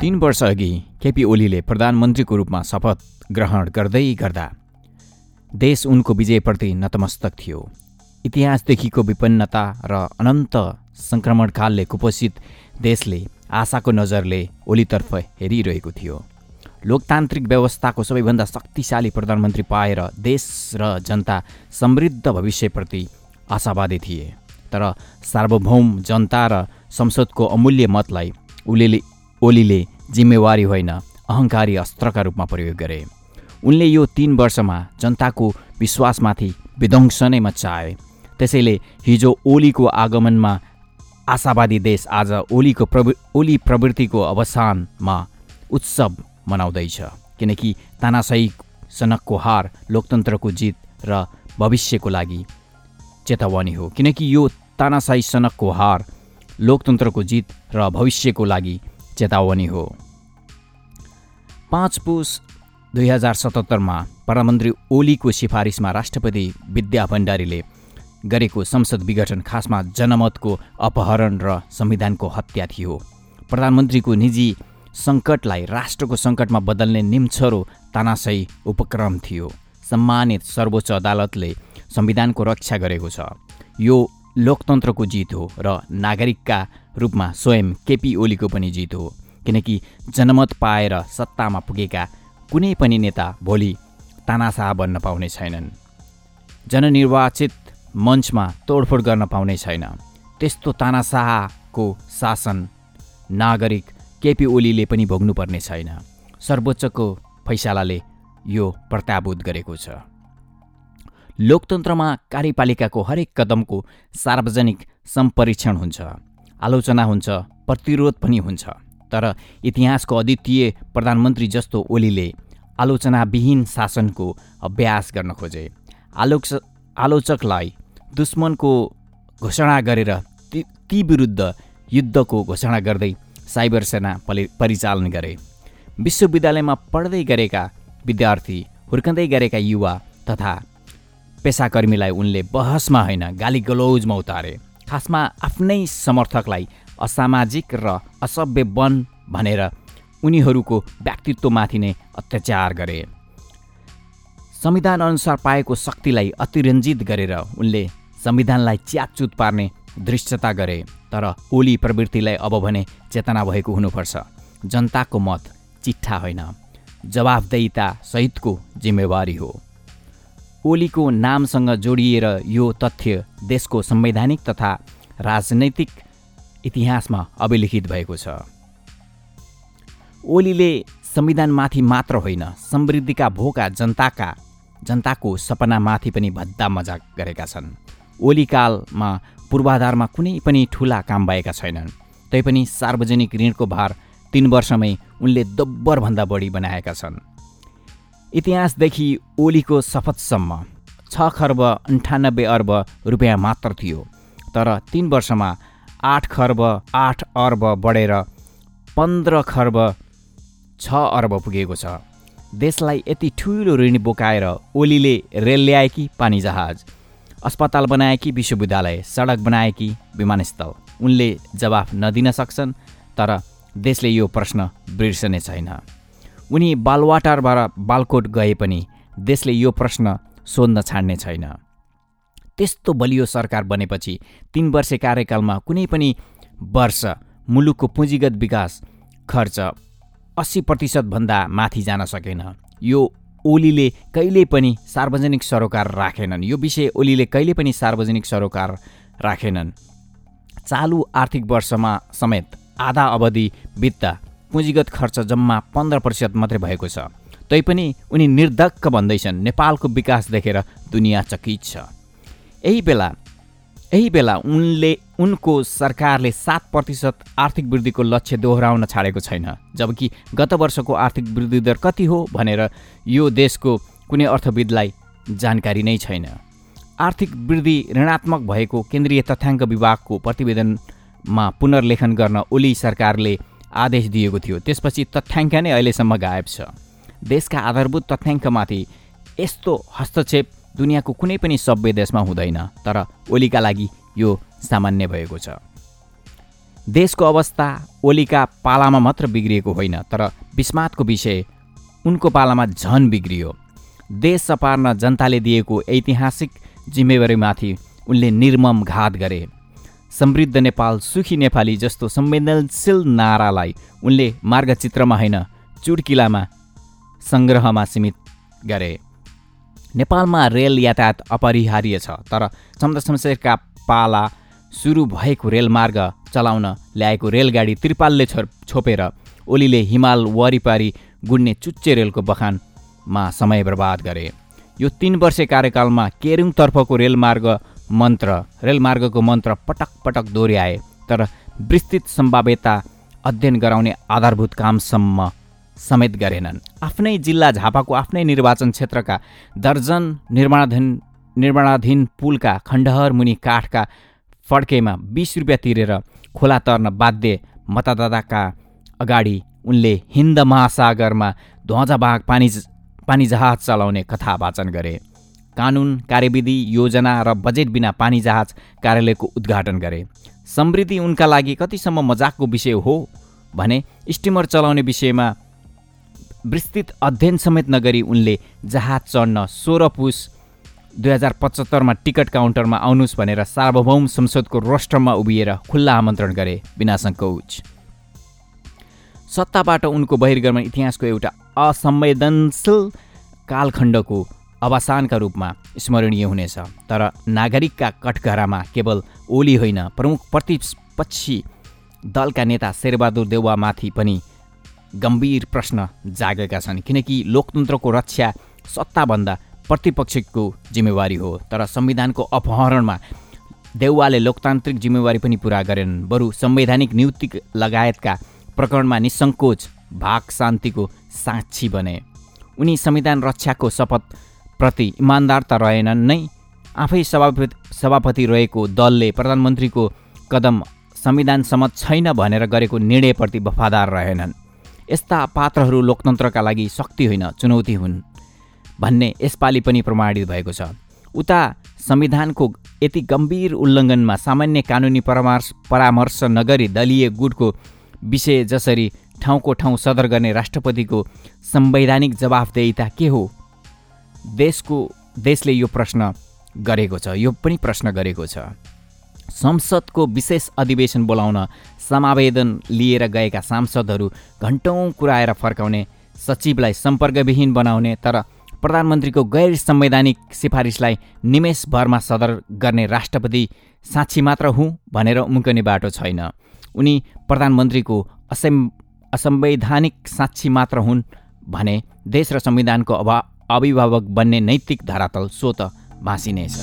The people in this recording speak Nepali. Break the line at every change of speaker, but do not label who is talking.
तीन वर्षअघि केपी ओलीले प्रधानमन्त्रीको रूपमा शपथ ग्रहण गर्दै गर्दा देश उनको विजयप्रति नतमस्तक थियो। इतिहासदेखिको विपन्नता र अनन्त सङ्क्रमणकालले कुपोषित देशले आशाको नजरले ओलीतर्फ हेरिरहेको थियो। लोकतान्त्रिक व्यवस्थाको सबैभन्दा शक्तिशाली प्रधानमन्त्री पाएर देश र जनता समृद्ध भविष्यप्रति आशावादी थिए। तर सार्वभौम जनता र संसदको अमूल्य मतलाई उले ओलीले जिम्मेवारी होइन अहङ्कारी अस्त्रका रूपमा प्रयोग गरे। उनले यो तिन वर्षमा जनताको विश्वासमाथि विध्वंस नै मचाए त्यसैले हिजो ओलीको आगमनमा आशावादी देश आज ओलीको प्रवि ओली प्रवृत्तिको अवसानमा उत्सव मनाउँदैछ। किनकि तानासही सनकको हार लोकतन्त्रको जित र भविष्यको लागि चेतावनी हो। किनकि यो तानासाई सनकको हार लोकतन्त्रको जित र भविष्यको लागि चेतावनी हो। पाँच पुस दुई हजार सतहत्तरमा प्रधानमन्त्री ओलीको सिफारिसमा राष्ट्रपति विद्या भण्डारीले गरेको संसद विघटन खासमा जनमतको अपहरण र संविधानको हत्या थियो। प्रधानमन्त्रीको निजी सङ्कटलाई राष्ट्रको सङ्कटमा बदल्ने निम्छरो तानासही उपक्रम थियो। सम्मानित सर्वोच्च अदालतले संविधानको रक्षा गरेको छ। यो लोकतन्त्रको जित हो र नागरिकका रूपमा स्वयं केपी ओलीको पनि जित हो। किनकि जनमत पाएर सत्तामा पुगेका कुनै पनि नेता भोलि तानासाह बन्न पाउने छैनन्। जननिर्वाचित मञ्चमा तोडफोड गर्न पाउने छैन। त्यस्तो तानासाहको शासन नागरिक केपी ओलीले पनि भोग्नुपर्ने छैन। सर्वोच्चको फैसलाले यो प्रत्याभूत गरेको छ। लोकतन्त्रमा कार्यपालिकाको हरेक कदमको सार्वजनिक सम्परीक्षण हुन्छ। आलोचना हुन्छ प्रतिरोध पनि हुन्छ। तर इतिहासको अद्वितीय प्रधानमन्त्री जस्तो ओलीले आलोचनाविहीन शासनको अभ्यास गर्न खोजे। आलोच आलोचकलाई दुश्मनको घोषणा गरेर ती ती विरुद्ध युद्धको घोषणा गर्दै साइबर सेना परि परिचालन गरे। विश्वविद्यालयमा पढ्दै गरेका विद्यार्थी हुर्कँदै गरेका युवा तथा पेसाकर्मीलाई उनले बहसमा होइन गाली गलौजमा उतारे। खासमा आफ्नै समर्थकलाई असामाजिक र असभ्य वन भनेर उनीहरूको व्यक्तित्वमाथि नै अत्याचार गरे। संविधान अनुसार पाएको शक्तिलाई अतिरञ्जित गरेर उनले संविधानलाई च्यातचुत पार्ने दृश्यता गरे तर ओली प्रवृत्तिलाई अब भने चेतना भएको हुनुपर्छ। जनताको मत चिट्ठा होइन। जवाफदेहिता सहितको जिम्मेवारी हो। ओलीको नामसँग जोडिएर यो तथ्य देशको संवैधानिक तथा राजनैतिक इतिहासमा अभिलिखित भएको छ। ओलीले संविधानमाथि मात्र होइन समृद्धिका भोका जनताका जनताको सपनामाथि पनि भद्दा मजाक गरेका छन्। ओलीकालमा पूर्वाधारमा कुनै पनि ठुला काम भएका छैनन् तैपनि सार्वजनिक ऋणको भार तिन वर्षमै उनले दोब्बरभन्दा बढी बनाएका छन्। इतिहासदेखि ओलीको शपथसम्म छ खर्ब अन्ठानब्बे अर्ब रुपियाँ मात्र थियो तर तिन वर्षमा आठ खर्ब आठ अर्ब बढेर पन्ध्र खर्ब छ अर्ब पुगेको छ। देशलाई यति ठुलो ऋण बोकाएर ओलीले रेल ल्याए कि पानी जहाज अस्पताल बनाए कि विश्वविद्यालय सडक बनाए कि विमानस्थल उनले जवाफ नदिन सक्छन् तर देशले यो प्रश्न बिर्सने छैन। उनी बालवाटारबाट बालकोट गए पनि देशले यो प्रश्न सोध्न छाड्ने छैन। त्यस्तो बलियो सरकार बनेपछि तिन वर्ष कार्यकालमा कुनै पनि वर्ष मुलुकको पुँजीगत विकास खर्च अस्सी प्रतिशतभन्दा माथि जान सकेन। यो ओलीले कहिले पनि सार्वजनिक सरोकार राखेनन्। यो विषय ओलीले कहिले पनि सार्वजनिक सरोकार राखेनन्। चालु आर्थिक वर्षमा समेत आधा अवधि बित्दा पुँजीगत खर्च जम्मा पन्ध्र प्रतिशत मात्रै भएको छ। तैपनि उनी निर्धक्क भन्दैछन् नेपालको विकास देखेर दुनियाँ चकित छ। यही बेला यही बेला उनले उनको सरकारले सात प्रतिशत आर्थिक वृद्धिको लक्ष्य दोहोऱ्याउन छाडेको छैन जबकि गत वर्षको आर्थिक वृद्धि दर कति हो भनेर यो देशको कुनै अर्थविदलाई जानकारी नै छैन। आर्थिक वृद्धि ऋणात्मक भएको केन्द्रीय तथ्याङ्क विभागको प्रतिवेदनमा पुनर्लेखन गर्न ओली सरकारले आदेश दिएको थियो। त्यसपछि तथ्याङ्क नै अहिलेसम्म गायब छ। देशका आधारभूत तथ्याङ्कमाथि यस्तो हस्तक्षेप दुनियाँको कुनै पनि सभ्य देशमा हुँदैन तर ओलीका लागि यो सामान्य भएको छ। देशको अवस्था ओलीका पालामा मात्र बिग्रिएको होइन तर विस्मातको विषय उनको पालामा झन बिग्रियो। देश सपार्न जनताले दिएको ऐतिहासिक जिम्मेवारीमाथि उनले निर्मम घात गरे। समृद्ध नेपाल सुखी नेपाली जस्तो संवेदनशील नारालाई उनले मार्गचित्रमा होइन चुड्किलामा सङ्ग्रहमा सीमित गरे। नेपालमा रेल यातायात अपरिहार्य छ तर चन्द्र शमशेरका पाला सुरु भएको रेलमार्ग चलाउन ल्याएको रेलगाडी त्रिपालले छो छोपेर ओलीले हिमाल वरिपरि गुड्ने चुच्चे रेलको बखानमा समय बर्बाद गरे। यो तिन वर्षे कार्यकालमा केरुङतर्फको रेलमार्ग मन्त्र रेलमार्गको मन्त्र पटक पटक दोहोऱ्याए तर विस्तृत सम्भाव्यता अध्ययन गराउने आधारभूत कामसम्म समेत गरेनन्। आफ्नै जिल्ला झापाको आफ्नै निर्वाचन क्षेत्रका दर्जन निर्माणाधीन निर्माणाधीन पुलका खण्डहर मुनि काठका फड्केमा बिस रुपियाँ तिरेर खोला तर्न बाध्य मतदाताका अगाडि उनले हिन्द महासागरमा ध्वजाबाग पानी पानी जहाज चलाउने कथा वाचन गरे। कानुन कार्यविधि योजना र बजेट बिना पानी जहाज कार्यालयको उद्घाटन गरे। समृद्धि उनका लागि कतिसम्म मजाकको विषय हो भने स्टिमर चलाउने विषयमा विस्तृत अध्ययन समेत नगरी उनले जहाज चढ्न सोह्र पुस दुई हजार पचहत्तरमा टिकट काउन्टरमा आउनुहोस् भनेर सार्वभौम संसदको रोस्टरमा उभिएर खुल्ला आमन्त्रण गरे बिना सङ्कोच सत्ताबाट उनको बहिर्गमन इतिहासको एउटा असंवेदनशील कालखण्डको अवसानका रूपमा स्मरणीय हुनेछ। तर नागरिकका कठघरामा केवल ओली होइन प्रमुख प्रतिपक्षी दलका नेता शेरबहादुर देउवामाथि पनि गम्भीर प्रश्न जागेका छन्। किनकि लोकतन्त्रको रक्षा सत्ताभन्दा प्रतिपक्षको जिम्मेवारी हो। तर संविधानको अपहरणमा देउवाले लोकतान्त्रिक जिम्मेवारी पनि पुरा गरेनन्। बरु संवैधानिक नियुक्ति लगायतका प्रकरणमा निसङ्कोच भाग शान्तिको साक्षी बने। उनी संविधान रक्षाको शपथप्रति इमान्दार त रहेनन्। नै आफै सभापति सभापति रहेको दलले प्रधानमन्त्रीको कदम संविधान सम्मत छैन भनेर गरेको निर्णयप्रति वफादार रहेनन्। यस्ता पात्रहरू लोकतन्त्रका लागि शक्ति होइन चुनौती हुन् भन्ने यसपालि पनि प्रमाणित भएको छ। उता संविधानको यति गम्भीर उल्लङ्घनमा सामान्य कानुनी परामर्श परामर्श नगरी दलीय गुटको विषय जसरी ठाउँको ठाउँ सदर गर्ने राष्ट्रपतिको संवैधानिक जवाफदेहिता के हो? देशको देशले यो प्रश्न गरेको छ यो पनि प्रश्न गरेको छ। संसदको विशेष अधिवेशन बोलाउन समावेदन लिएर गएका सांसदहरू घन्टौँ कुराएर फर्काउने सचिवलाई सम्पर्कविहीन बनाउने तर प्रधानमन्त्रीको गैर संवैधानिक सिफारिसलाई निमेषभरमा सदर गर्ने राष्ट्रपति साक्षी मात्र हुँ भनेर उम्कने बाटो छैन। उनी प्रधानमन्त्रीको असं असंवैधानिक साक्षी मात्र हुन् भने देश र संविधानको अभा अभिभावक बन्ने नैतिक धरातल स्वत भाँसिनेछ